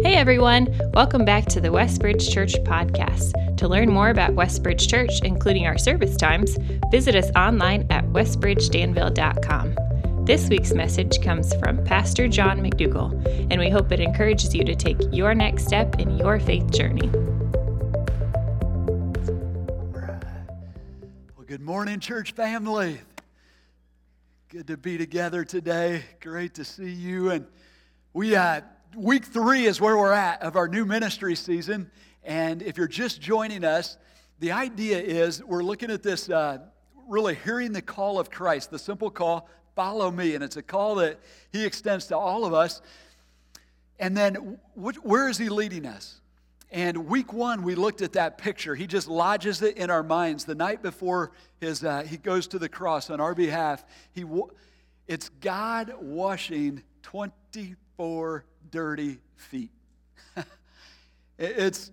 Hey everyone, welcome back to the Westbridge Church podcast. To learn more about Westbridge Church, including our service times, visit us online at westbridgedanville.com. This week's message comes from Pastor John McDougall, and we hope it encourages you to take your next step in your faith journey. Well, good morning, church family. Good to be together today. Great to see you. And we, uh, week three is where we're at of our new ministry season. And if you're just joining us, the idea is we're looking at this uh, really hearing the call of Christ, the simple call, follow me. And it's a call that he extends to all of us. And then where is he leading us? And week one, we looked at that picture. He just lodges it in our minds. The night before his, uh, he goes to the cross on our behalf, he, it's God washing 24 dirty feet. it's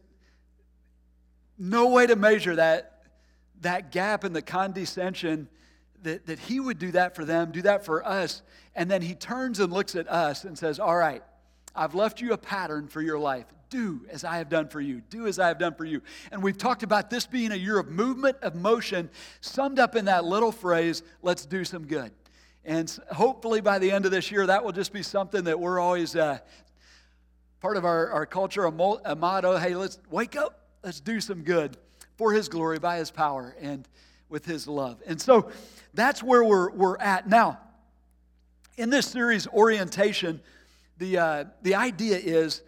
no way to measure that, that gap in the condescension that, that he would do that for them, do that for us. And then he turns and looks at us and says, All right, I've left you a pattern for your life. Do as I have done for you. Do as I have done for you. And we've talked about this being a year of movement, of motion, summed up in that little phrase, let's do some good. And hopefully by the end of this year, that will just be something that we're always uh, part of our, our culture, a, mo- a motto hey, let's wake up, let's do some good for His glory, by His power, and with His love. And so that's where we're, we're at. Now, in this series, Orientation, the, uh, the idea is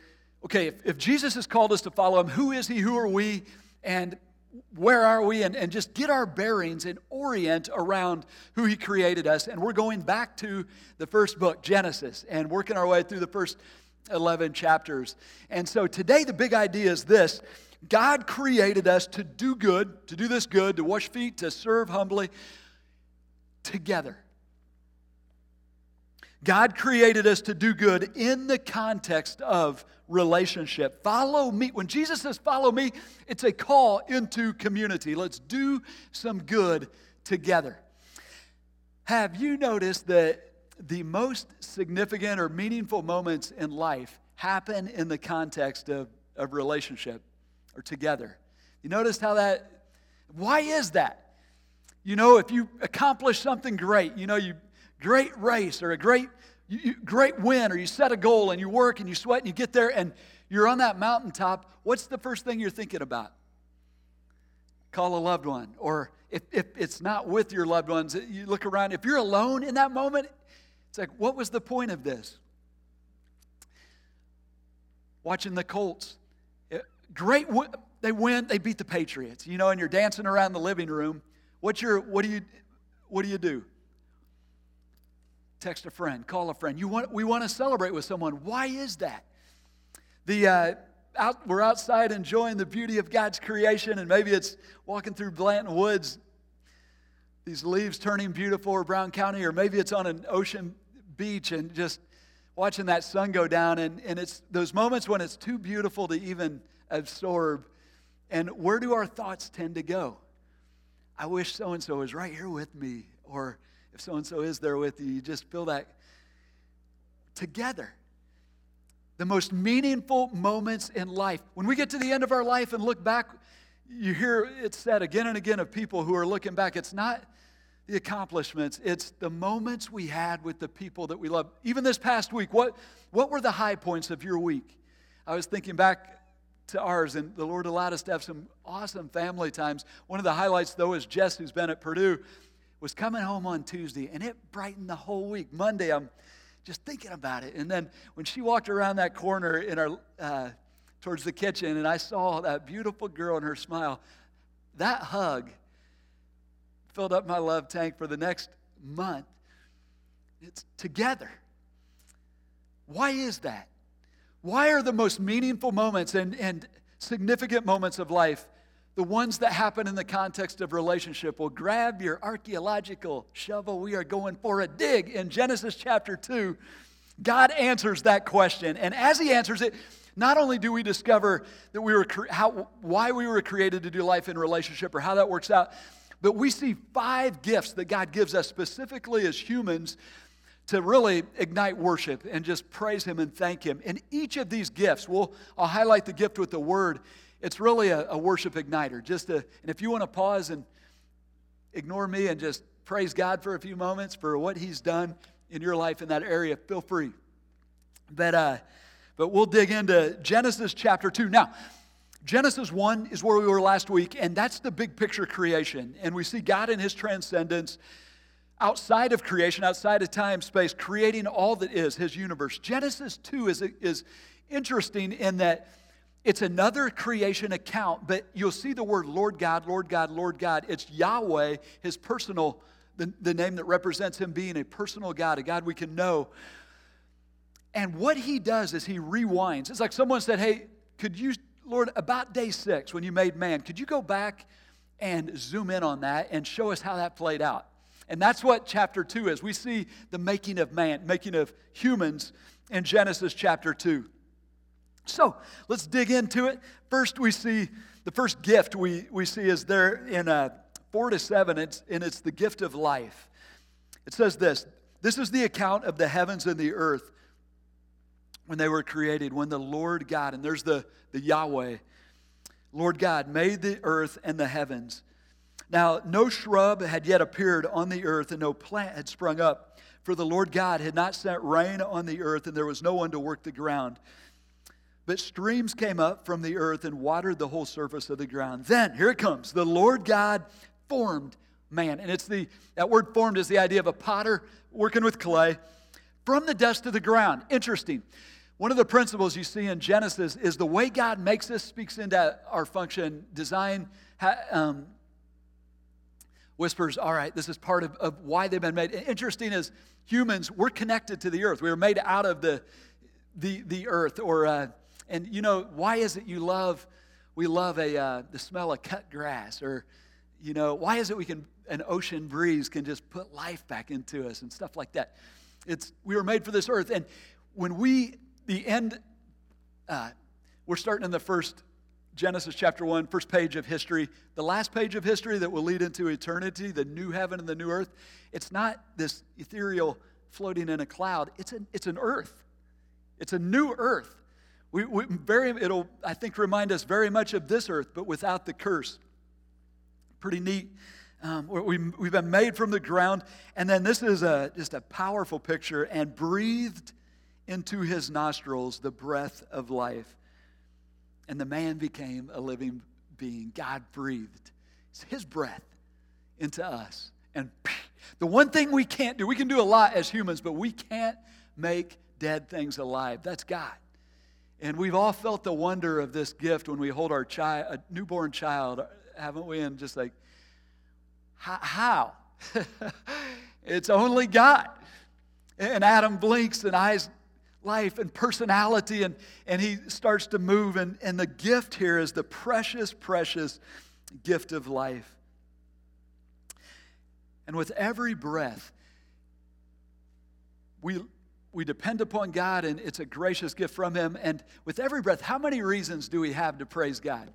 okay, if, if Jesus has called us to follow Him, who is He? Who are we? And where are we? And, and just get our bearings and orient around who He created us. And we're going back to the first book, Genesis, and working our way through the first 11 chapters. And so today, the big idea is this God created us to do good, to do this good, to wash feet, to serve humbly together. God created us to do good in the context of relationship. Follow me. When Jesus says, Follow me, it's a call into community. Let's do some good together. Have you noticed that the most significant or meaningful moments in life happen in the context of, of relationship or together. You notice how that, why is that? You know, if you accomplish something great, you know, you great race or a great you, you, great win or you set a goal and you work and you sweat and you get there and you're on that mountaintop, what's the first thing you're thinking about? Call a loved one. Or if, if it's not with your loved ones, you look around. If you're alone in that moment, it's like, what was the point of this? Watching the Colts. Great, they win, they beat the Patriots, you know, and you're dancing around the living room. What's your, what do you, what do you do? Text a friend, call a friend. You want, we want to celebrate with someone. Why is that? The, uh, out, we're outside enjoying the beauty of God's creation, and maybe it's walking through Blanton Woods these leaves turning beautiful or Brown County, or maybe it's on an ocean beach and just watching that sun go down. And, and it's those moments when it's too beautiful to even absorb. And where do our thoughts tend to go? I wish so and so was right here with me. Or if so and so is there with you, you just feel that together. The most meaningful moments in life. When we get to the end of our life and look back, you hear it said again and again of people who are looking back. It's not the accomplishments, it's the moments we had with the people that we love. Even this past week, what, what were the high points of your week? I was thinking back to ours, and the Lord allowed us to have some awesome family times. One of the highlights, though, is Jess, who's been at Purdue, was coming home on Tuesday, and it brightened the whole week. Monday, I'm just thinking about it. And then when she walked around that corner in our, uh, towards the kitchen, and I saw that beautiful girl and her smile, that hug filled up my love tank for the next month. It's together. Why is that? Why are the most meaningful moments and, and significant moments of life the ones that happen in the context of relationship? Well, grab your archaeological shovel. We are going for a dig in Genesis chapter 2. God answers that question. And as He answers it, not only do we discover that we were how, why we were created to do life in relationship or how that works out, but we see five gifts that God gives us specifically as humans to really ignite worship and just praise Him and thank Him. And each of these gifts, we'll, I'll highlight the gift with the word. It's really a, a worship igniter. Just to, and if you want to pause and ignore me and just praise God for a few moments for what He's done in your life in that area, feel free. But, uh, but we'll dig into Genesis chapter 2. Now, Genesis 1 is where we were last week, and that's the big picture creation. And we see God in His transcendence outside of creation, outside of time, space, creating all that is, his universe. Genesis 2 is, is interesting in that it's another creation account, but you'll see the word Lord God, Lord God, Lord God. It's Yahweh, his personal, the, the name that represents him being a personal God, a God we can know. And what he does is he rewinds. It's like someone said, Hey, could you, Lord, about day six when you made man, could you go back and zoom in on that and show us how that played out? And that's what chapter 2 is. We see the making of man, making of humans in Genesis chapter 2. So let's dig into it. First, we see the first gift we, we see is there in uh, 4 to 7, it's, and it's the gift of life. It says this This is the account of the heavens and the earth when they were created, when the Lord God, and there's the, the Yahweh, Lord God made the earth and the heavens. Now, no shrub had yet appeared on the earth, and no plant had sprung up, for the Lord God had not sent rain on the earth, and there was no one to work the ground. But streams came up from the earth and watered the whole surface of the ground. Then, here it comes the Lord God formed man. And it's the, that word formed is the idea of a potter working with clay from the dust of the ground. Interesting. One of the principles you see in Genesis is the way God makes us speaks into our function, design, um, whispers, all right, this is part of, of why they've been made. Interesting is humans, we're connected to the earth. We were made out of the, the, the earth. Or, uh, and you know, why is it you love, we love a, uh, the smell of cut grass? Or, you know, why is it we can, an ocean breeze can just put life back into us and stuff like that? It's, we were made for this earth. And when we, the end, uh, we're starting in the first Genesis chapter 1, first page of history, the last page of history that will lead into eternity, the new heaven and the new earth, it's not this ethereal floating in a cloud. It's an, it's an earth. It's a new earth. We, we very, it'll, I think, remind us very much of this earth, but without the curse. Pretty neat. Um, we, we've been made from the ground, and then this is a, just a powerful picture, and breathed into his nostrils the breath of life and the man became a living being. God breathed his breath into us. And the one thing we can't do, we can do a lot as humans, but we can't make dead things alive. That's God. And we've all felt the wonder of this gift when we hold our child, a newborn child, haven't we? And just like, how? it's only God. And Adam blinks and eyes life and personality, and, and he starts to move. And, and the gift here is the precious, precious gift of life. And with every breath, we, we depend upon God, and it's a gracious gift from Him. And with every breath, how many reasons do we have to praise God?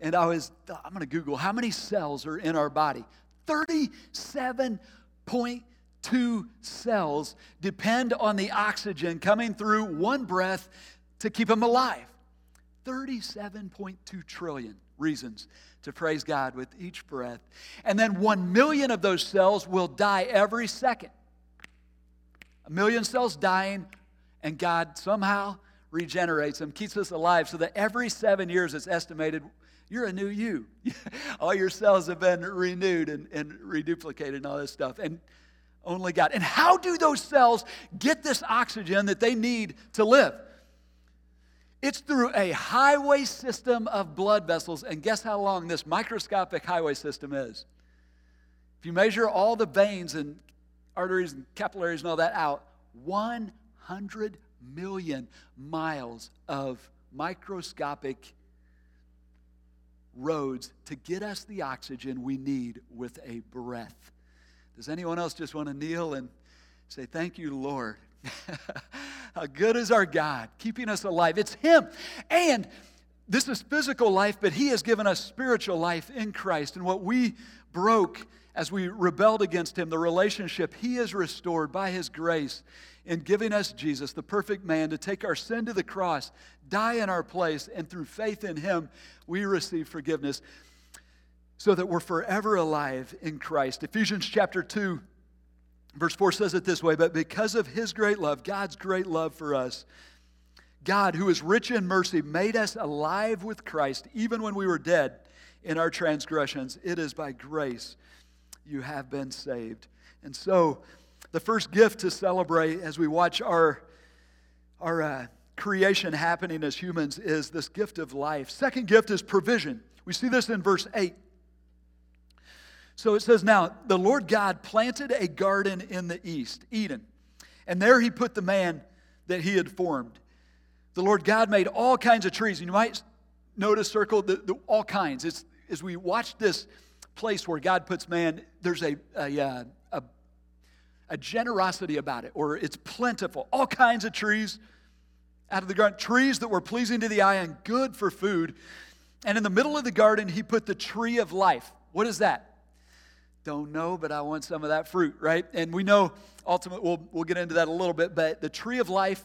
And I was, I'm going to Google how many cells are in our body. 37 point two cells depend on the oxygen coming through one breath to keep them alive. 37.2 trillion reasons to praise God with each breath. And then 1 million of those cells will die every second. A million cells dying, and God somehow regenerates them, keeps us alive, so that every seven years it's estimated you're a new you. all your cells have been renewed and, and reduplicated and all this stuff. And only God. And how do those cells get this oxygen that they need to live? It's through a highway system of blood vessels. And guess how long this microscopic highway system is? If you measure all the veins and arteries and capillaries and all that out, 100 million miles of microscopic roads to get us the oxygen we need with a breath. Does anyone else just want to kneel and say, Thank you, Lord? How good is our God, keeping us alive? It's Him. And this is physical life, but He has given us spiritual life in Christ. And what we broke as we rebelled against Him, the relationship He has restored by His grace in giving us Jesus, the perfect man, to take our sin to the cross, die in our place, and through faith in Him, we receive forgiveness so that we're forever alive in Christ. Ephesians chapter 2, verse 4 says it this way But because of His great love, God's great love for us, God, who is rich in mercy, made us alive with Christ even when we were dead in our transgressions. It is by grace you have been saved. And so, the first gift to celebrate as we watch our, our uh, creation happening as humans is this gift of life. Second gift is provision. We see this in verse 8. So it says, Now the Lord God planted a garden in the east, Eden, and there he put the man that he had formed. The Lord God made all kinds of trees. And you might notice circled the, the, all kinds. It's, as we watch this place where God puts man, there's a, a, uh, a, a generosity about it, or it's plentiful. All kinds of trees out of the garden, trees that were pleasing to the eye and good for food. And in the middle of the garden, he put the tree of life. What is that? Don't know, but I want some of that fruit, right? And we know ultimately, we'll, we'll get into that a little bit, but the tree of life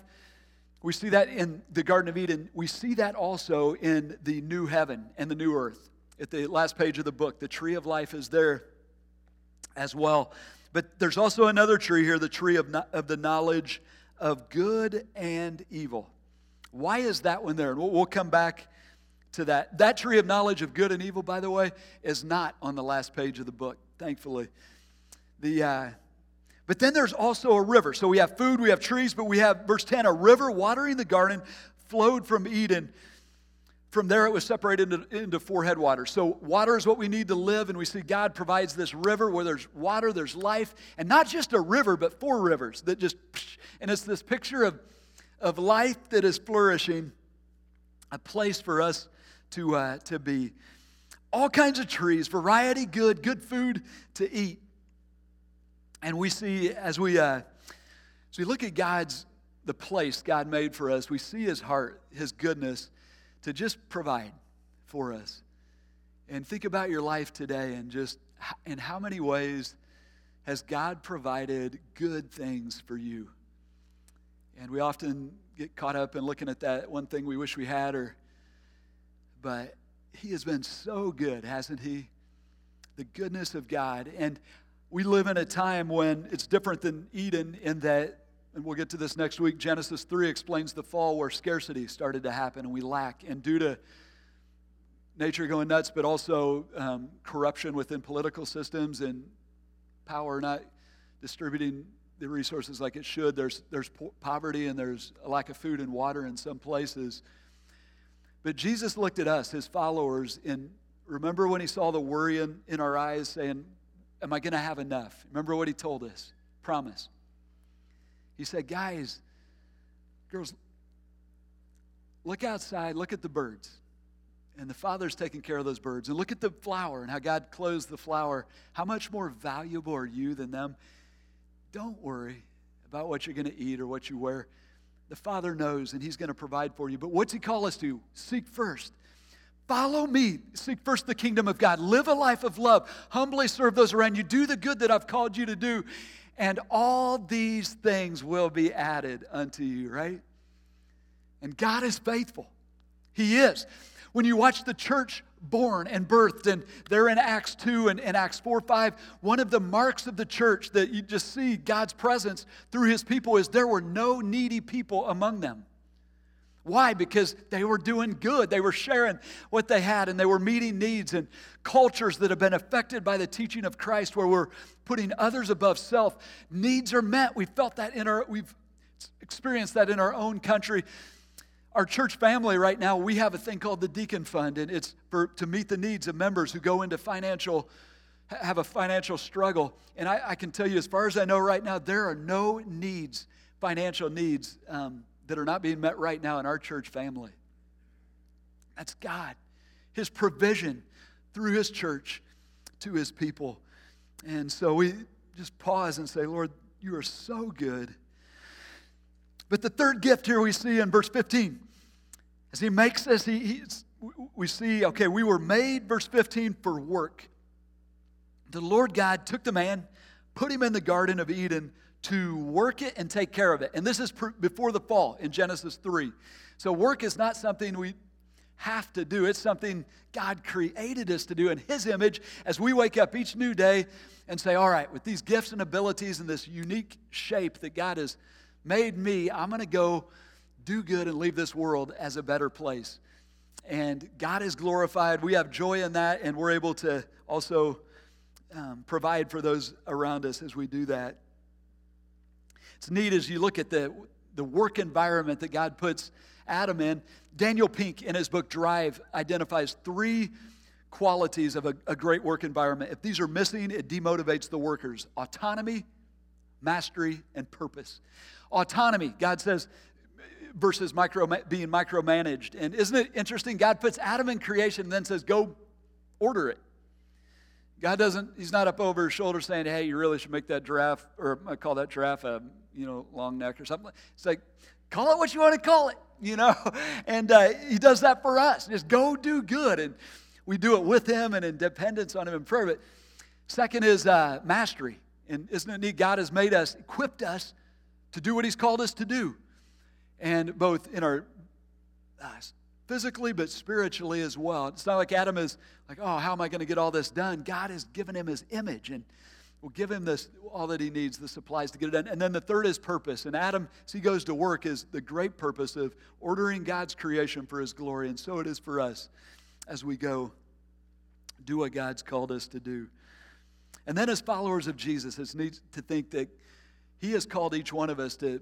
we see that in the Garden of Eden. We see that also in the new heaven and the new earth. At the last page of the book, the tree of life is there as well. But there's also another tree here, the tree of, of the knowledge of good and evil. Why is that one there? We'll, we'll come back to that. That tree of knowledge of good and evil, by the way, is not on the last page of the book, thankfully. The, uh, but then there's also a river. So we have food, we have trees, but we have, verse 10, a river watering the garden flowed from Eden. From there, it was separated into, into, four headwaters. So, water is what we need to live, and we see God provides this river where there's water, there's life, and not just a river, but four rivers that just, and it's this picture of, of life that is flourishing, a place for us to, uh, to be. All kinds of trees, variety, good, good food to eat. And we see, as we, uh, as we look at God's, the place God made for us, we see His heart, His goodness to just provide for us. And think about your life today and just in how many ways has God provided good things for you? And we often get caught up in looking at that one thing we wish we had, or, but He has been so good, hasn't He? The goodness of God. And we live in a time when it's different than Eden in that, and we'll get to this next week, Genesis 3 explains the fall where scarcity started to happen and we lack. And due to nature going nuts, but also um, corruption within political systems and power not distributing the resources like it should, there's, there's po- poverty and there's a lack of food and water in some places. But Jesus looked at us, his followers, and remember when he saw the worry in, in our eyes, saying, Am I going to have enough? Remember what he told us? Promise. He said, Guys, girls, look outside, look at the birds. And the Father's taking care of those birds. And look at the flower and how God clothes the flower. How much more valuable are you than them? Don't worry about what you're going to eat or what you wear. The Father knows, and He's going to provide for you. But what's He call us to? Seek first Follow me. Seek first the kingdom of God. Live a life of love. Humbly serve those around you. Do the good that I've called you to do. And all these things will be added unto you, right? And God is faithful. He is. When you watch the church born and birthed, and they're in Acts 2 and, and Acts 4 5, one of the marks of the church that you just see God's presence through his people is there were no needy people among them. Why? Because they were doing good. They were sharing what they had and they were meeting needs and cultures that have been affected by the teaching of Christ where we're putting others above self. Needs are met. We felt that in our, we've experienced that in our own country. Our church family right now, we have a thing called the Deacon Fund, and it's for, to meet the needs of members who go into financial, have a financial struggle. And I, I can tell you, as far as I know right now, there are no needs, financial needs. Um, that are not being met right now in our church family. That's God, His provision through His church to His people. And so we just pause and say, Lord, you are so good. But the third gift here we see in verse 15, as He makes us, he, we see, okay, we were made, verse 15, for work. The Lord God took the man, put him in the Garden of Eden to work it and take care of it. And this is before the fall in Genesis 3. So, work is not something we have to do, it's something God created us to do in His image as we wake up each new day and say, All right, with these gifts and abilities and this unique shape that God has made me, I'm going to go do good and leave this world as a better place. And God is glorified. We have joy in that, and we're able to also um, provide for those around us as we do that. It's neat as you look at the, the work environment that God puts Adam in. Daniel Pink, in his book Drive, identifies three qualities of a, a great work environment. If these are missing, it demotivates the workers autonomy, mastery, and purpose. Autonomy, God says, versus micro, being micromanaged. And isn't it interesting? God puts Adam in creation and then says, go order it. God doesn't, he's not up over his shoulder saying, hey, you really should make that giraffe, or I call that giraffe a, you know, long neck or something. It's like, call it what you want to call it, you know? And uh, he does that for us. Just go do good. And we do it with him and in dependence on him in prayer. But second is uh, mastery. And isn't it neat? God has made us, equipped us to do what he's called us to do and both in our uh, physically but spiritually as well. It's not like Adam is like, oh, how am I going to get all this done? God has given him his image and will give him this all that he needs, the supplies to get it done. And then the third is purpose. And Adam, as he goes to work, is the great purpose of ordering God's creation for his glory. And so it is for us as we go do what God's called us to do. And then as followers of Jesus, it's neat to think that he has called each one of us to,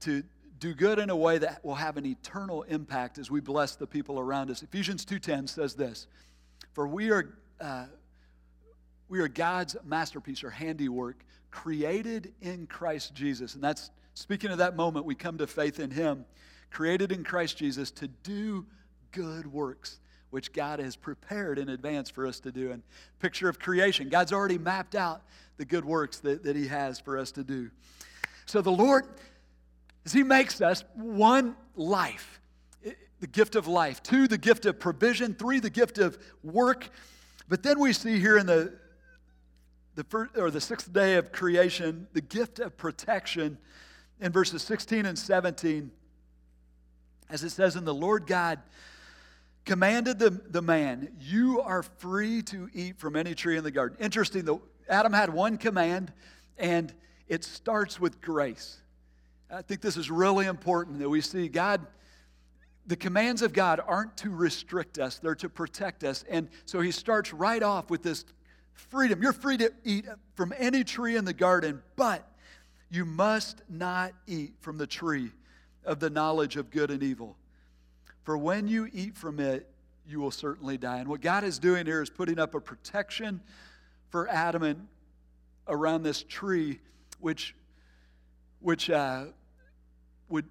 to do good in a way that will have an eternal impact as we bless the people around us. Ephesians 2:10 says this, "For we are uh, we are God's masterpiece or handiwork, created in Christ Jesus." And that's speaking of that moment we come to faith in him, created in Christ Jesus to do good works which God has prepared in advance for us to do. And picture of creation, God's already mapped out the good works that, that He has for us to do. So the Lord is He makes us one life, the gift of life, two, the gift of provision, three, the gift of work. But then we see here in the the first, or the sixth day of creation, the gift of protection in verses 16 and 17, as it says, in the Lord God commanded the, the man, You are free to eat from any tree in the garden. Interesting, though, Adam had one command, and it starts with grace. I think this is really important that we see God, the commands of God aren't to restrict us, they're to protect us. And so he starts right off with this freedom. You're free to eat from any tree in the garden, but you must not eat from the tree of the knowledge of good and evil. For when you eat from it, you will certainly die. And what God is doing here is putting up a protection for Adam and around this tree, which, which uh, would,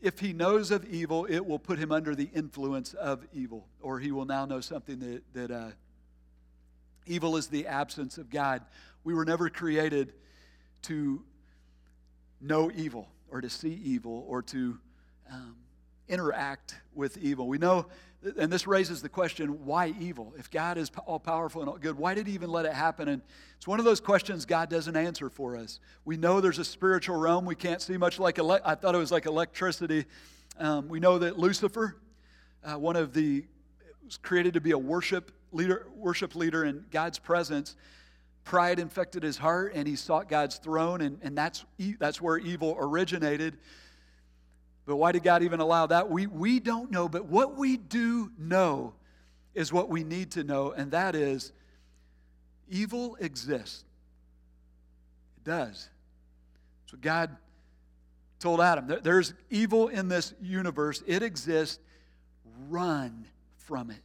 if he knows of evil, it will put him under the influence of evil, or he will now know something that, that uh, evil is the absence of God. We were never created to know evil or to see evil or to um, interact with evil. We know, and this raises the question why evil? If God is all powerful and all good, why did He even let it happen? And it's one of those questions God doesn't answer for us. We know there's a spiritual realm we can't see much like, ele- I thought it was like electricity. Um, we know that Lucifer, uh, one of the, was created to be a worship leader, worship leader in God's presence. Pride infected his heart, and he sought God's throne, and, and that's, that's where evil originated. But why did God even allow that? We, we don't know, but what we do know is what we need to know, and that is evil exists. It does. So God told Adam, there's evil in this universe, it exists. Run from it.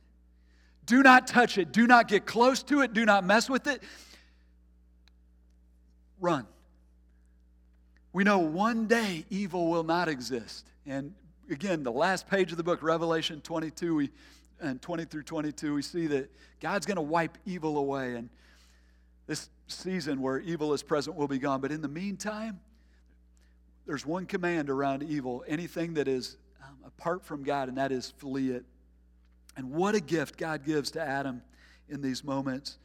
Do not touch it. Do not get close to it. Do not mess with it. Run. We know one day evil will not exist. And again, the last page of the book, Revelation 22, we, and 20 through 22, we see that God's going to wipe evil away. And this season where evil is present will be gone. But in the meantime, there's one command around evil anything that is um, apart from God, and that is flee it. And what a gift God gives to Adam in these moments.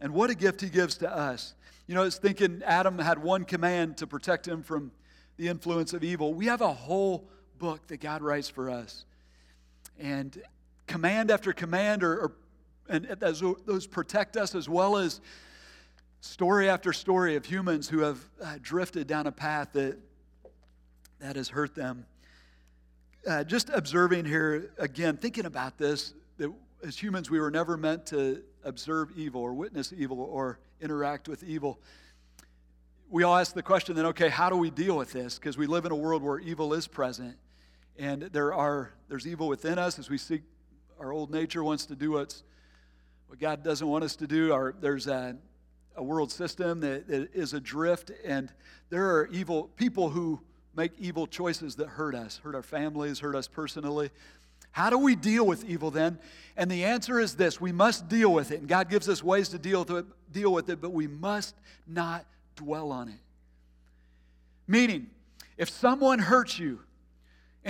And what a gift he gives to us. You know, it's thinking Adam had one command to protect him from the influence of evil. We have a whole book that God writes for us. And command after command, or, or and those, protect us as well as story after story of humans who have uh, drifted down a path that, that has hurt them. Uh, just observing here again, thinking about this, that as humans, we were never meant to observe evil or witness evil or interact with evil. We all ask the question then, okay, how do we deal with this? Because we live in a world where evil is present. And there are, there's evil within us as we seek, our old nature wants to do what's, what God doesn't want us to do. Our, there's a, a world system that, that is adrift, and there are evil people who make evil choices that hurt us, hurt our families, hurt us personally. How do we deal with evil then? And the answer is this we must deal with it. And God gives us ways to deal with it, deal with it but we must not dwell on it. Meaning, if someone hurts you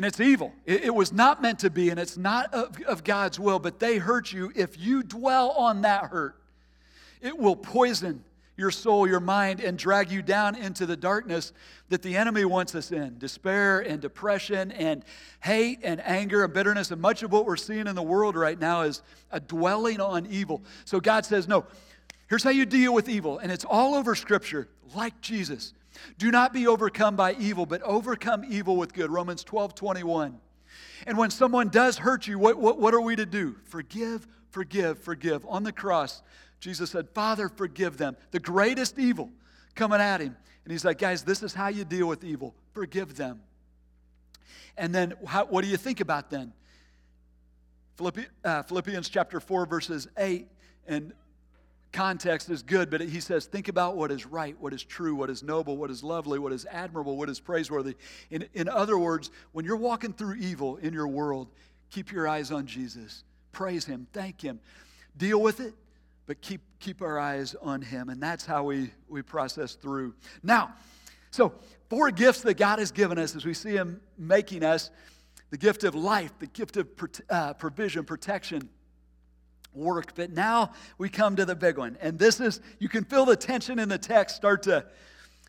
and it's evil, it, it was not meant to be and it's not of, of God's will, but they hurt you, if you dwell on that hurt, it will poison your soul, your mind, and drag you down into the darkness that the enemy wants us in despair and depression and hate and anger and bitterness. And much of what we're seeing in the world right now is a dwelling on evil. So God says, No, here's how you deal with evil. And it's all over Scripture, like Jesus. Do not be overcome by evil, but overcome evil with good. Romans 12 21. And when someone does hurt you, what, what, what are we to do? Forgive, forgive, forgive. On the cross, Jesus said, Father, forgive them. The greatest evil coming at him. And he's like, guys, this is how you deal with evil. Forgive them. And then how, what do you think about then? Philippians, uh, Philippians chapter 4, verses 8 and context is good, but he says, think about what is right, what is true, what is noble, what is lovely, what is admirable, what is praiseworthy. In, in other words, when you're walking through evil in your world, keep your eyes on Jesus. Praise him, thank him. Deal with it, but keep, keep our eyes on Him. And that's how we, we process through. Now, so four gifts that God has given us as we see Him making us the gift of life, the gift of uh, provision, protection, work. But now we come to the big one. And this is, you can feel the tension in the text start to,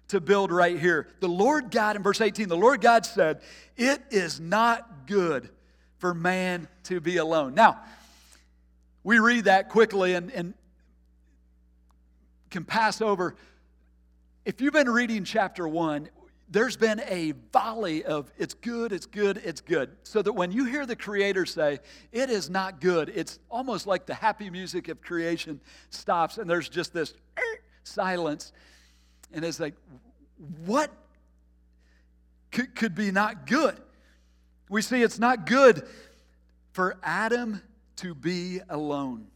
to build right here. The Lord God, in verse 18, the Lord God said, It is not good for man to be alone. Now, we read that quickly and, and can pass over. If you've been reading chapter one, there's been a volley of it's good, it's good, it's good. So that when you hear the Creator say, it is not good, it's almost like the happy music of creation stops and there's just this silence. And it's like, what could, could be not good? We see it's not good for Adam to be alone.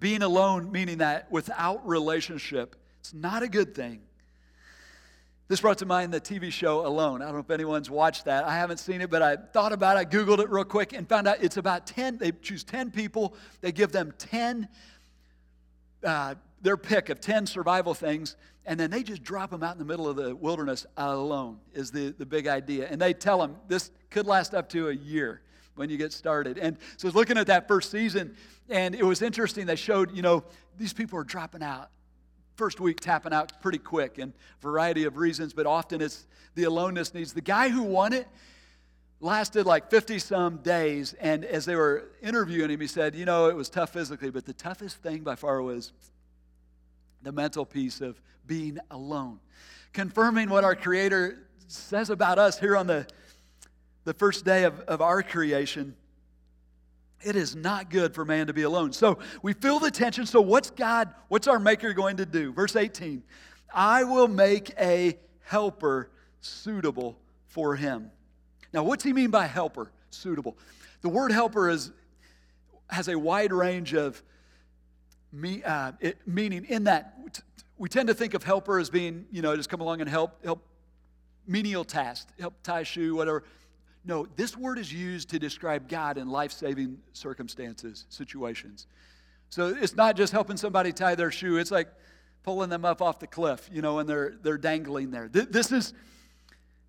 Being alone, meaning that without relationship, it's not a good thing. This brought to mind the TV show Alone. I don't know if anyone's watched that. I haven't seen it, but I thought about it. I Googled it real quick and found out it's about 10. They choose 10 people, they give them 10, uh, their pick of 10 survival things, and then they just drop them out in the middle of the wilderness alone, is the, the big idea. And they tell them this could last up to a year when you get started. And so I was looking at that first season, and it was interesting. They showed, you know, these people are dropping out. First week tapping out pretty quick, and variety of reasons, but often it's the aloneness needs. The guy who won it lasted like 50 some days, and as they were interviewing him, he said, You know, it was tough physically, but the toughest thing by far was the mental piece of being alone. Confirming what our Creator says about us here on the the first day of, of our creation, it is not good for man to be alone. So we feel the tension. So, what's God, what's our Maker going to do? Verse 18 I will make a helper suitable for him. Now, what's he mean by helper suitable? The word helper is, has a wide range of me, uh, it, meaning in that we tend to think of helper as being, you know, just come along and help, help menial tasks, help tie shoe, whatever. No, this word is used to describe God in life saving circumstances, situations. So it's not just helping somebody tie their shoe, it's like pulling them up off the cliff, you know, and they're, they're dangling there. This is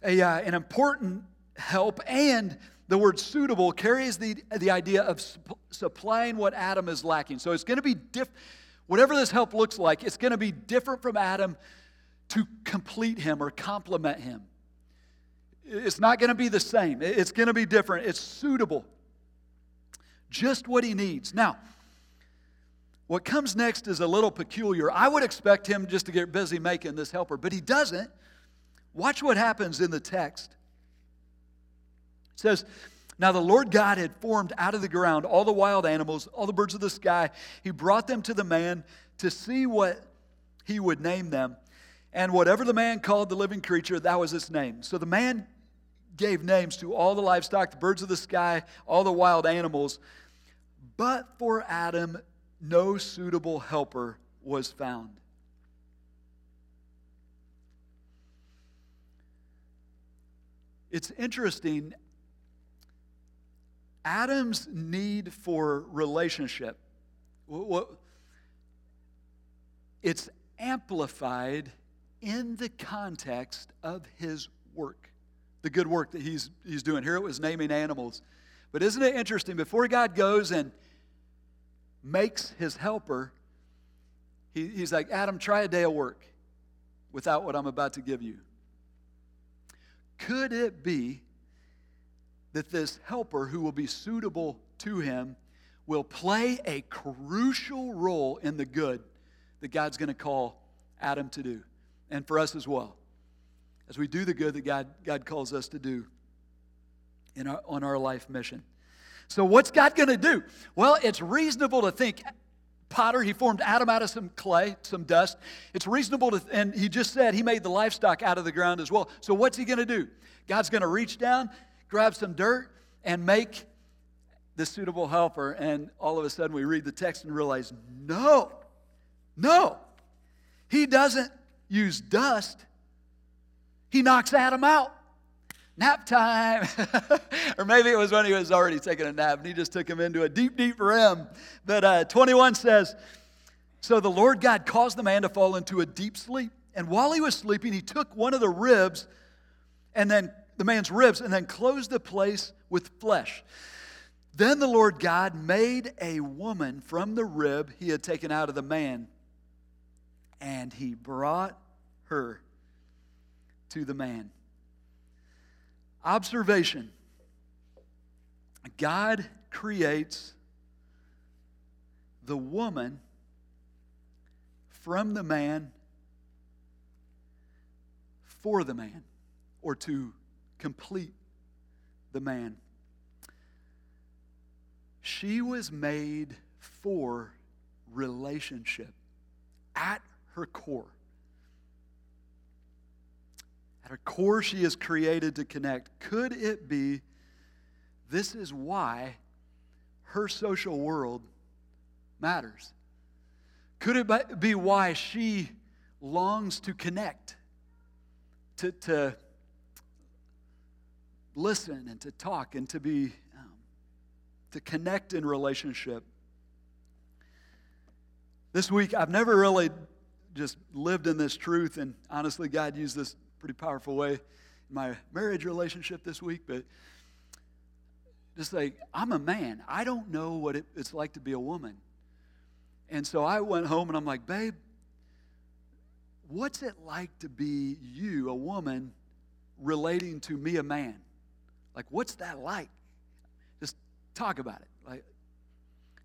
a, uh, an important help and the word suitable carries the, the idea of supp- supplying what Adam is lacking. So it's going to be different. Whatever this help looks like, it's going to be different from Adam to complete him or complement him. It's not going to be the same, it's going to be different. It's suitable. Just what he needs. Now, what comes next is a little peculiar. I would expect him just to get busy making this helper, but he doesn't. Watch what happens in the text. It says, Now the Lord God had formed out of the ground all the wild animals, all the birds of the sky. He brought them to the man to see what he would name them. And whatever the man called the living creature, that was its name. So the man gave names to all the livestock, the birds of the sky, all the wild animals. But for Adam, no suitable helper was found. It's interesting. Adam's need for relationship, it's amplified in the context of his work, the good work that he's, he's doing. Here it was naming animals. But isn't it interesting? Before God goes and makes his helper, he, he's like, Adam, try a day of work without what I'm about to give you. Could it be that this helper who will be suitable to him will play a crucial role in the good that God's going to call Adam to do, and for us as well, as we do the good that God, God calls us to do in our, on our life mission? So, what's God going to do? Well, it's reasonable to think potter, he formed Adam out of some clay, some dust. It's reasonable to, and he just said he made the livestock out of the ground as well. So, what's he going to do? God's going to reach down, grab some dirt, and make the suitable helper. And all of a sudden, we read the text and realize no, no, he doesn't use dust, he knocks Adam out nap time. or maybe it was when he was already taking a nap and he just took him into a deep, deep REM. But uh, 21 says, So the Lord God caused the man to fall into a deep sleep. And while he was sleeping, he took one of the ribs and then the man's ribs and then closed the place with flesh. Then the Lord God made a woman from the rib he had taken out of the man, and he brought her to the man. Observation God creates the woman from the man for the man or to complete the man. She was made for relationship at her core. At her core, she is created to connect. Could it be this is why her social world matters? Could it be why she longs to connect, to, to listen and to talk and to be, um, to connect in relationship? This week, I've never really just lived in this truth, and honestly, God used this pretty powerful way in my marriage relationship this week, but just like, I'm a man. I don't know what it, it's like to be a woman. And so I went home and I'm like, babe, what's it like to be you, a woman, relating to me, a man? Like, what's that like? Just talk about it. Like,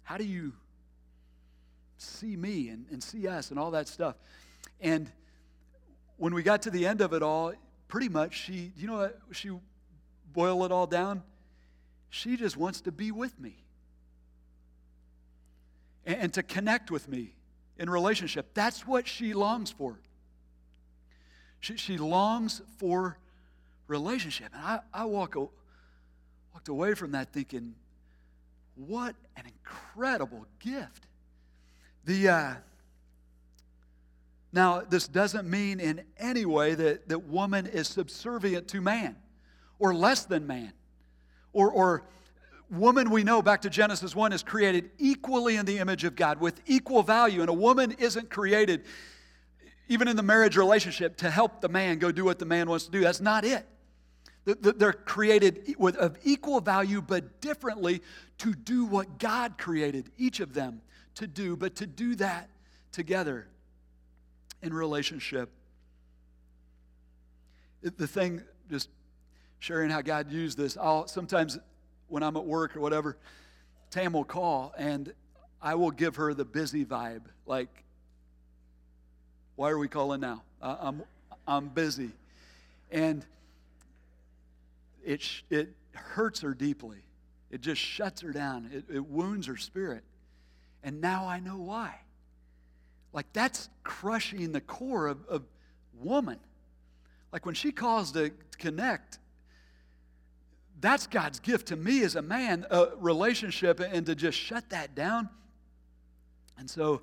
how do you see me and, and see us and all that stuff? And when we got to the end of it all, pretty much she, you know what, she boil it all down? She just wants to be with me and, and to connect with me in relationship. That's what she longs for. She, she longs for relationship. And I, I walk, walked away from that thinking, what an incredible gift. The, uh, now, this doesn't mean in any way that, that woman is subservient to man or less than man. Or, or woman, we know back to Genesis 1, is created equally in the image of God with equal value. And a woman isn't created, even in the marriage relationship, to help the man go do what the man wants to do. That's not it. They're created with, of equal value, but differently to do what God created each of them to do, but to do that together in relationship. The thing, just sharing how God used this, I'll sometimes when I'm at work or whatever, Tam will call and I will give her the busy vibe. Like, why are we calling now? I'm, I'm busy. And it, it hurts her deeply. It just shuts her down. It, it wounds her spirit. And now I know why. Like, that's crushing the core of, of woman. Like, when she calls to connect, that's God's gift to me as a man, a relationship, and to just shut that down. And so,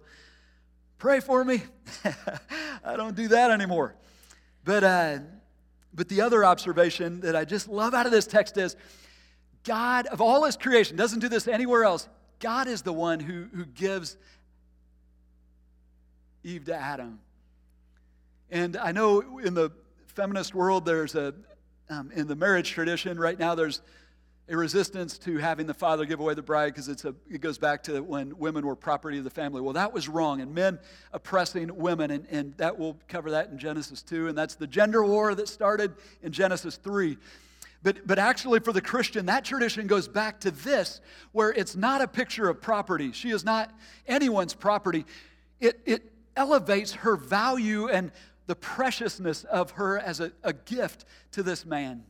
pray for me. I don't do that anymore. But, uh, but the other observation that I just love out of this text is God, of all his creation, doesn't do this anywhere else. God is the one who, who gives Eve to Adam. And I know in the feminist world, there's a, um, in the marriage tradition right now, there's a resistance to having the father give away the bride because it's a, it goes back to when women were property of the family. Well, that was wrong, and men oppressing women, and, and that we'll cover that in Genesis 2, and that's the gender war that started in Genesis 3. But, but actually, for the Christian, that tradition goes back to this, where it's not a picture of property. She is not anyone's property. It, it elevates her value and the preciousness of her as a, a gift to this man.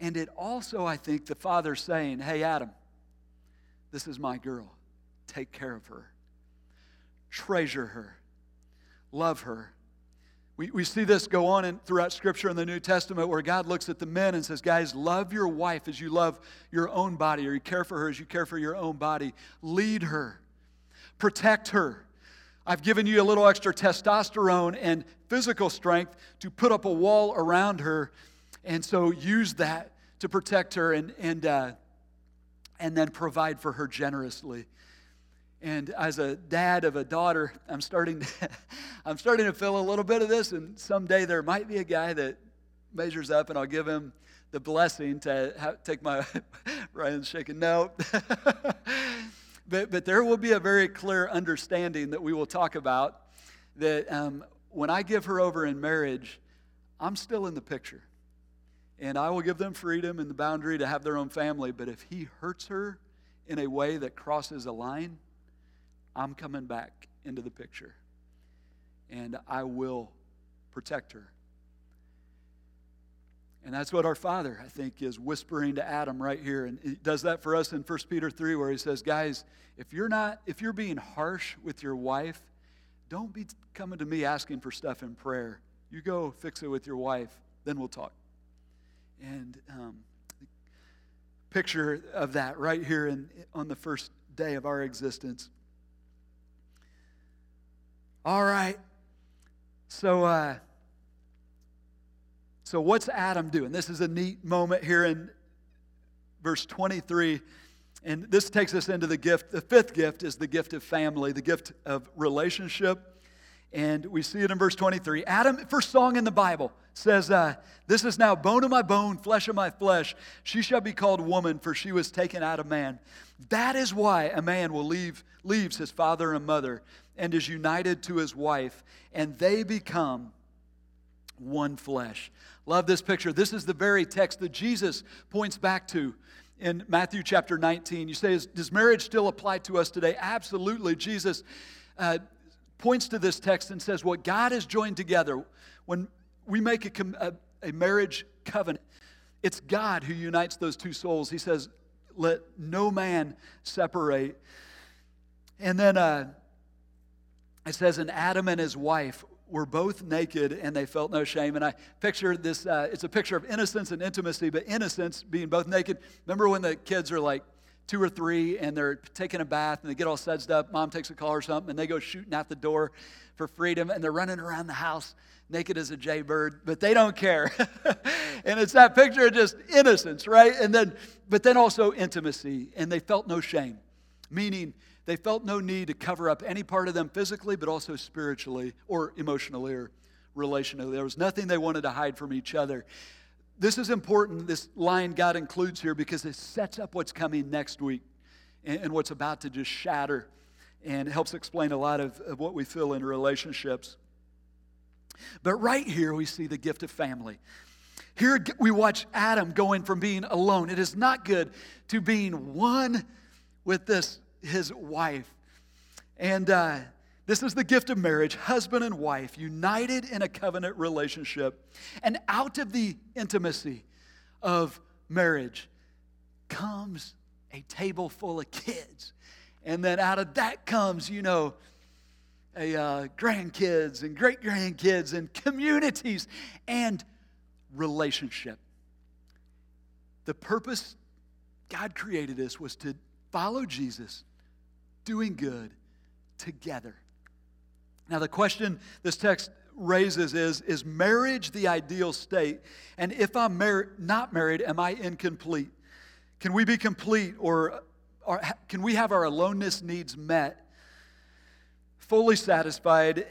And it also, I think, the father saying, Hey, Adam, this is my girl. Take care of her, treasure her, love her. We, we see this go on in, throughout Scripture in the New Testament where God looks at the men and says, Guys, love your wife as you love your own body, or you care for her as you care for your own body. Lead her, protect her. I've given you a little extra testosterone and physical strength to put up a wall around her and so use that to protect her and, and, uh, and then provide for her generously. And as a dad of a daughter, I'm starting, to, I'm starting to feel a little bit of this. And someday there might be a guy that measures up, and I'll give him the blessing to have, take my Ryan's shaking no. but but there will be a very clear understanding that we will talk about that um, when I give her over in marriage, I'm still in the picture and I will give them freedom and the boundary to have their own family. But if he hurts her in a way that crosses a line, I'm coming back into the picture. And I will protect her. And that's what our Father, I think, is whispering to Adam right here. And he does that for us in 1 Peter 3, where he says, Guys, if you're not, if you're being harsh with your wife, don't be coming to me asking for stuff in prayer. You go fix it with your wife, then we'll talk. And um, picture of that right here in, on the first day of our existence. All right. So, uh, so what's Adam doing? This is a neat moment here in verse 23. And this takes us into the gift. The fifth gift is the gift of family, the gift of relationship. And we see it in verse 23. Adam, first song in the Bible, says, uh, This is now bone of my bone, flesh of my flesh. She shall be called woman, for she was taken out of man. That is why a man will leave, leaves his father and mother and is united to his wife, and they become one flesh. Love this picture. This is the very text that Jesus points back to in Matthew chapter 19. You say, Does marriage still apply to us today? Absolutely. Jesus. Uh, points to this text and says, What God has joined together, when we make a, a, a marriage covenant, it's God who unites those two souls. He says, Let no man separate. And then uh, it says, And Adam and his wife were both naked and they felt no shame. And I picture this, uh, it's a picture of innocence and intimacy, but innocence being both naked. Remember when the kids are like, two or three and they're taking a bath and they get all sudsed up. Mom takes a call or something and they go shooting out the door for freedom and they're running around the house naked as a jaybird, but they don't care. and it's that picture of just innocence, right? And then, but then also intimacy. And they felt no shame, meaning they felt no need to cover up any part of them physically, but also spiritually or emotionally or relationally. There was nothing they wanted to hide from each other. this is important, this line God includes here, because it sets up what's coming next week and, and what's about to just shatter and helps explain a lot of, of what we feel in relationships. But right here, we see the gift of family. Here we watch Adam going from being alone. It is not good to being one with this his wife. And uh, this is the gift of marriage, husband and wife, united in a covenant relationship. And out of the intimacy of marriage comes a table full of kids. And then out of that comes, you know, a uh, grandkids and great grandkids and communities and relationship. The purpose God created us was to follow Jesus, doing good together. Now, the question this text raises is Is marriage the ideal state? And if I'm mar- not married, am I incomplete? Can we be complete or, or can we have our aloneness needs met, fully satisfied,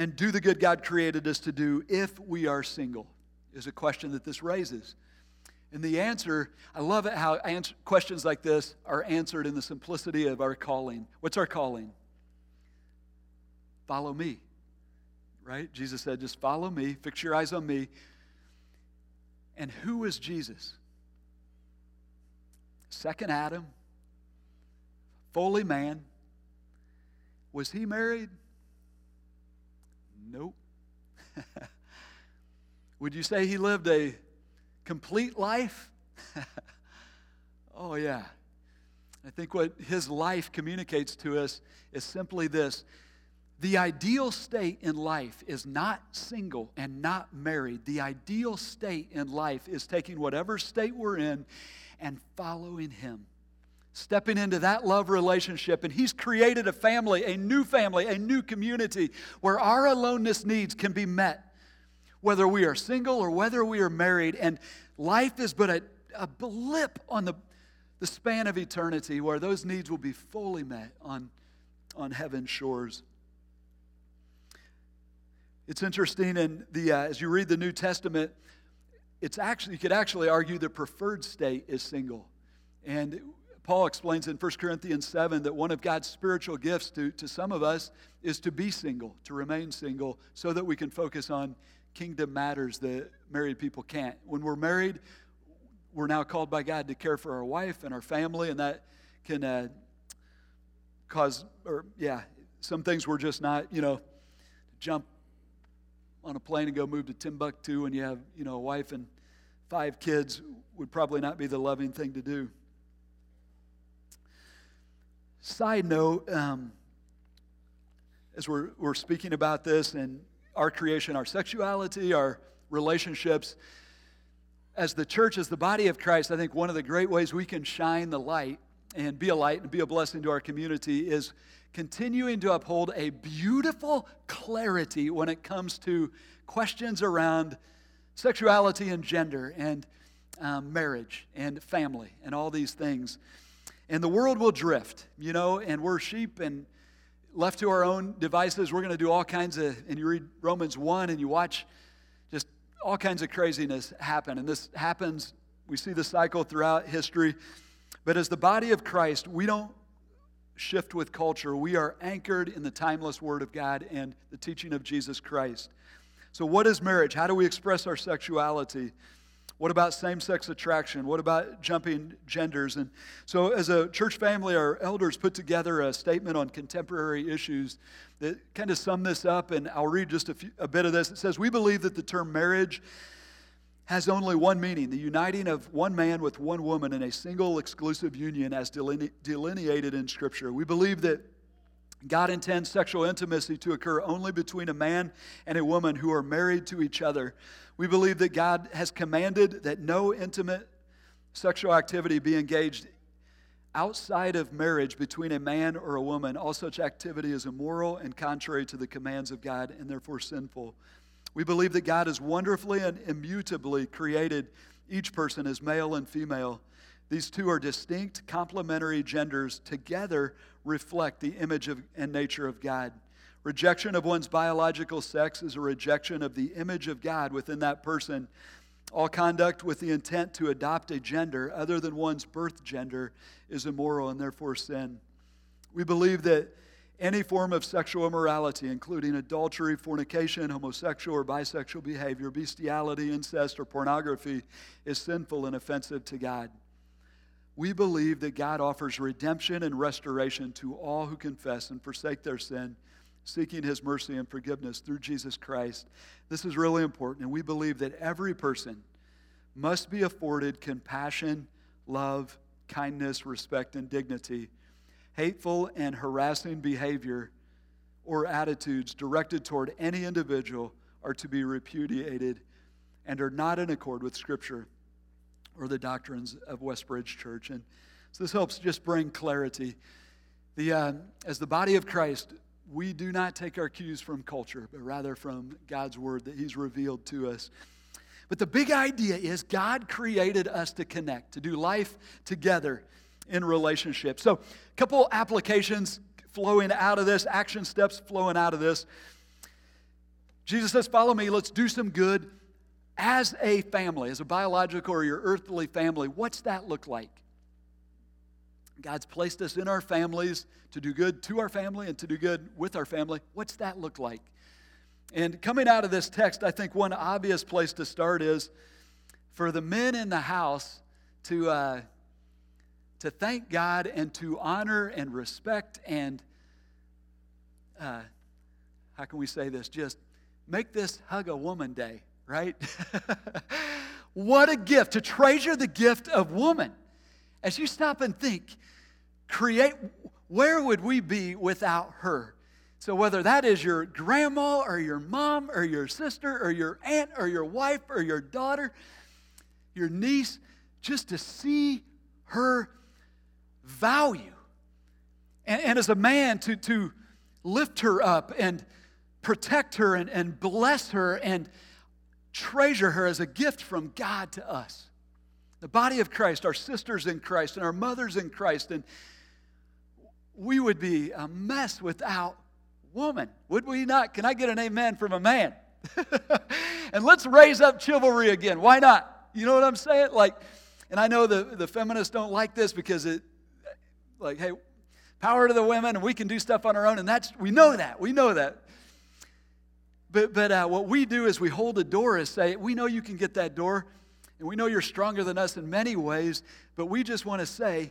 and do the good God created us to do if we are single? Is a question that this raises. And the answer, I love it how answer, questions like this are answered in the simplicity of our calling. What's our calling? Follow me. Right? Jesus said, just follow me, fix your eyes on me. And who is Jesus? Second Adam, fully man. Was he married? Nope. Would you say he lived a complete life? oh, yeah. I think what his life communicates to us is simply this the ideal state in life is not single and not married. The ideal state in life is taking whatever state we're in and following Him. Stepping into that love relationship. And He's created a family, a new family, a new community where our aloneness needs can be met, whether we are single or whether we are married. And life is but a, a blip on the, the span of eternity where those needs will be fully met on, on heaven's shores. It's interesting, and the, uh, as you read the New Testament, it's actually, you could actually argue the preferred state is single. And Paul explains in 1 Corinthians 7 that one of God's spiritual gifts to, to some of us is to be single, to remain single, so that we can focus on kingdom matters that married people can't. When we're married, we're now called by God to care for our wife and our family, and that can uh, cause, or yeah, some things we're just not, you know, to jump on a plane and go move to Timbuktu and you have, you know, a wife and five kids would probably not be the loving thing to do. Side note, um, as we're, we're speaking about this and our creation, our sexuality, our relationships, as the church, as the body of Christ, I think one of the great ways we can shine the light and be a light and be a blessing to our community is continuing to uphold a beautiful clarity when it comes to questions around sexuality and gender and um, marriage and family and all these things. And the world will drift, you know, and we're sheep and left to our own devices, we're going to do all kinds of, and you read Romans 1 and you watch just all kinds of craziness happen. And this happens, we see the cycle throughout history. But as the body of Christ, we don't shift with culture. We are anchored in the timeless Word of God and the teaching of Jesus Christ. So, what is marriage? How do we express our sexuality? What about same sex attraction? What about jumping genders? And so, as a church family, our elders put together a statement on contemporary issues that kind of sum this up, and I'll read just a, few, a bit of this. It says, We believe that the term marriage has only one meaning the uniting of one man with one woman in a single exclusive union as deline- delineated in Scripture. We believe that God intends sexual intimacy to occur only between a man and a woman who are married to each other. We believe that God has commanded that no intimate sexual activity be engaged outside of marriage between a man or a woman. All such activity is immoral and contrary to the commands of God and therefore sinful. We believe that God has wonderfully and immutably created each person as male and female. These two are distinct, complementary genders, together reflect the image of, and nature of God. Rejection of one's biological sex is a rejection of the image of God within that person. All conduct with the intent to adopt a gender other than one's birth gender is immoral and therefore sin. We believe that any form of sexual immorality, including adultery, fornication, homosexual or bisexual behavior, bestiality, incest, or pornography, is sinful and offensive to God. We believe that God offers redemption and restoration to all who confess and forsake their sin, seeking his mercy and forgiveness through Jesus Christ. This is really important, and we believe that every person must be afforded compassion, love, kindness, respect, and dignity hateful and harassing behavior or attitudes directed toward any individual are to be repudiated and are not in accord with Scripture or the doctrines of Westbridge Church. And so this helps just bring clarity. The, uh, as the body of Christ, we do not take our cues from culture, but rather from God's word that He's revealed to us. But the big idea is God created us to connect, to do life together in relationship. So, a couple applications flowing out of this, action steps flowing out of this. Jesus says, Follow me, let's do some good as a family, as a biological or your earthly family. What's that look like? God's placed us in our families to do good to our family and to do good with our family. What's that look like? And coming out of this text, I think one obvious place to start is for the men in the house to. Uh, to thank God and to honor and respect and, uh, how can we say this? Just make this Hug a Woman Day, right? what a gift to treasure the gift of woman. As you stop and think, create, where would we be without her? So, whether that is your grandma or your mom or your sister or your aunt or your wife or your daughter, your niece, just to see her value. And, and as a man, to, to lift her up and protect her and, and bless her and treasure her as a gift from God to us. The body of Christ, our sisters in Christ, and our mothers in Christ. And we would be a mess without woman, would we not? Can I get an amen from a man? and let's raise up chivalry again. Why not? You know what I'm saying? Like, and I know the, the feminists don't like this because it, like, hey, power to the women, and we can do stuff on our own, and that's we know that. We know that. But but uh, what we do is we hold a door and say, we know you can get that door, and we know you're stronger than us in many ways, but we just want to say,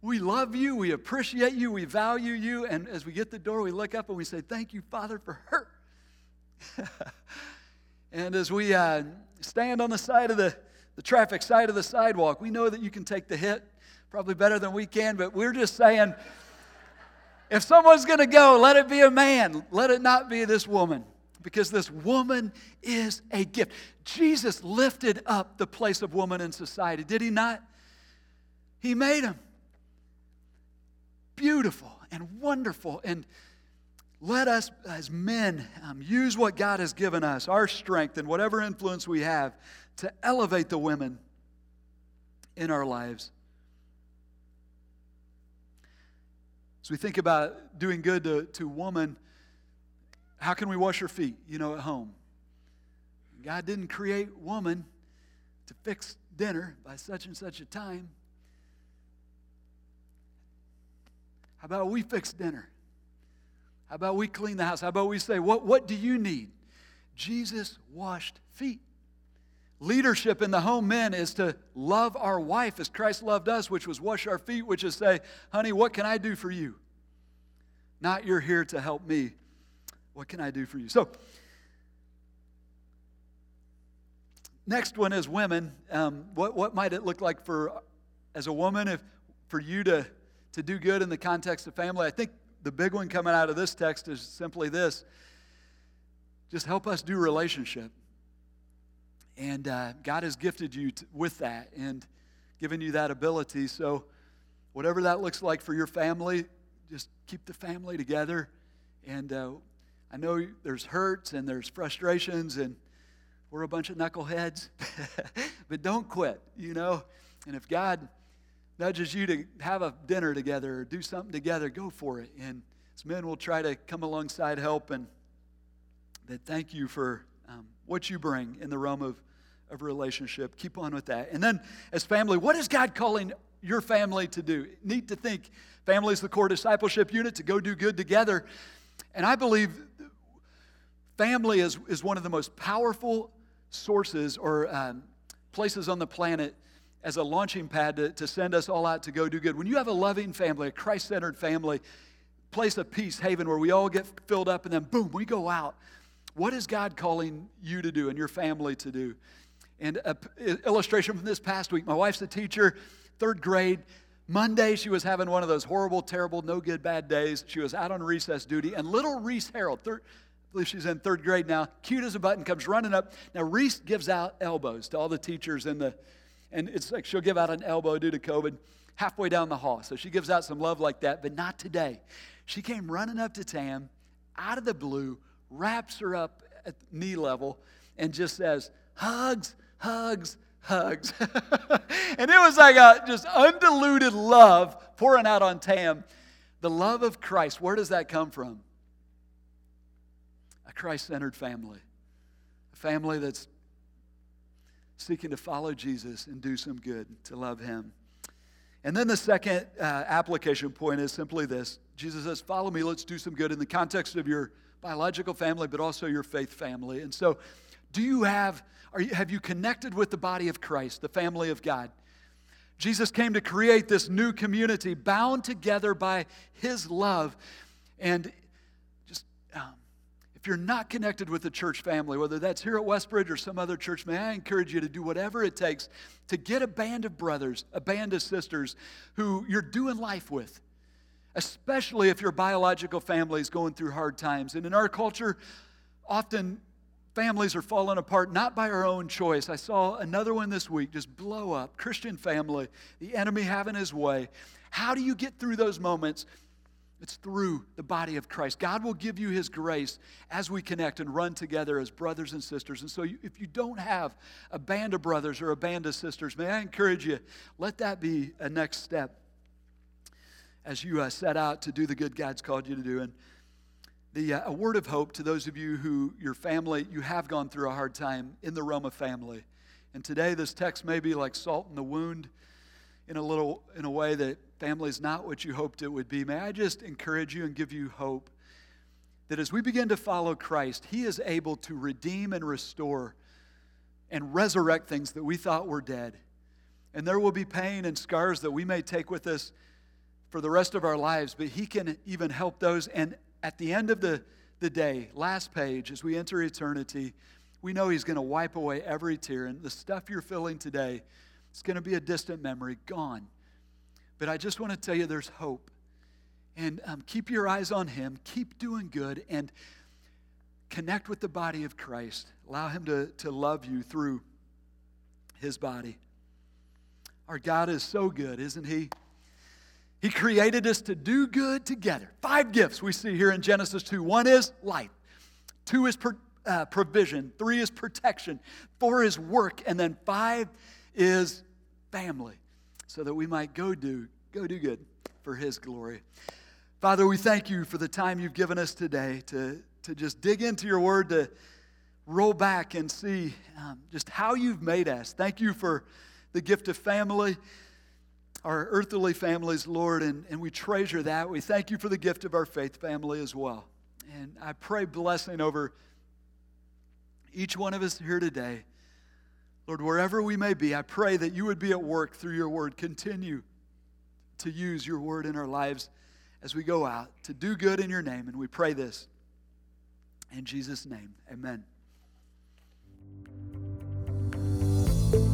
we love you, we appreciate you, we value you, and as we get the door, we look up and we say, Thank you, Father, for her. and as we uh, stand on the side of the the traffic side of the sidewalk. We know that you can take the hit probably better than we can, but we're just saying if someone's going to go, let it be a man, let it not be this woman. Because this woman is a gift. Jesus lifted up the place of woman in society, did he not? He made them beautiful and wonderful. And let us, as men, um, use what God has given us, our strength and whatever influence we have, to elevate the women in our lives. As we think about doing good to, to woman, how can we wash her feet, you know, at home? God didn't create woman to fix dinner by such and such a time. How about we fix dinner? How about we clean the house? How about we say, What, what do you need? Jesus washed feet. Leadership in the home, men, is to love our wife as Christ loved us, which was wash our feet, which is say, honey, what can I do for you? Not you're here to help me. What can I do for you? So, next one is women. Um, what, what might it look like for, as a woman, if for you to, to do good in the context of family? I think the big one coming out of this text is simply this just help us do relationship. And uh, God has gifted you with that and given you that ability. So, whatever that looks like for your family, just keep the family together. And uh, I know there's hurts and there's frustrations, and we're a bunch of knuckleheads, but don't quit, you know. And if God nudges you to have a dinner together or do something together, go for it. And as men, we'll try to come alongside help and that thank you for um, what you bring in the realm of, of relationship. Keep on with that. And then, as family, what is God calling your family to do? Neat to think family is the core discipleship unit to go do good together. And I believe family is, is one of the most powerful sources or um, places on the planet as a launching pad to, to send us all out to go do good. When you have a loving family, a Christ centered family, place of peace, haven, where we all get filled up and then boom, we go out. What is God calling you to do and your family to do? And an illustration from this past week my wife's a teacher, third grade. Monday, she was having one of those horrible, terrible, no good, bad days. She was out on recess duty, and little Reese Harold, I believe she's in third grade now, cute as a button, comes running up. Now, Reese gives out elbows to all the teachers in the, and it's like she'll give out an elbow due to COVID halfway down the hall. So she gives out some love like that, but not today. She came running up to Tam out of the blue, wraps her up at knee level, and just says, Hugs, hugs, hugs. and it was like a just undiluted love pouring out on Tam. The love of Christ, where does that come from? A Christ centered family. A family that's seeking to follow Jesus and do some good, to love Him. And then the second uh, application point is simply this Jesus says, Follow me, let's do some good in the context of your biological family, but also your faith family. And so, do you have, are you, have you connected with the body of Christ, the family of God? Jesus came to create this new community bound together by his love. And just um, if you're not connected with the church family, whether that's here at Westbridge or some other church, may I encourage you to do whatever it takes to get a band of brothers, a band of sisters who you're doing life with, especially if your biological family is going through hard times. And in our culture, often families are falling apart not by our own choice. I saw another one this week just blow up. Christian family, the enemy having his way. How do you get through those moments? It's through the body of Christ. God will give you His grace as we connect and run together as brothers and sisters. And so, if you don't have a band of brothers or a band of sisters, may I encourage you, let that be a next step as you uh, set out to do the good God's called you to do. And the, uh, a word of hope to those of you who, your family, you have gone through a hard time in the of family. And today, this text may be like salt in the wound in a little, in a way that family is not what you hoped it would be. May I just encourage you and give you hope that as we begin to follow Christ, He is able to redeem and restore and resurrect things that we thought were dead. And there will be pain and scars that we may take with us for the rest of our lives, but He can even help those. And at the end of the, the day, last page, as we enter eternity, we know He's going to wipe away every tear. And the stuff you're feeling today, it's going to be a distant memory, gone. But I just want to tell you there's hope. And um, keep your eyes on Him, keep doing good, and connect with the body of Christ. Allow Him to, to love you through His body. Our God is so good, isn't He? He created us to do good together. Five gifts we see here in Genesis 2. One is life, two is uh, provision, three is protection, four is work, and then five is family so that we might go do, go do good for His glory. Father, we thank you for the time you've given us today to, to just dig into your word, to roll back and see um, just how you've made us. Thank you for the gift of family, our earthly families, Lord, and, and we treasure that. We thank you for the gift of our faith family as well. And I pray blessing over each one of us here today. Lord, wherever we may be, I pray that you would be at work through your word. Continue to use your word in our lives as we go out to do good in your name. And we pray this in Jesus' name. Amen.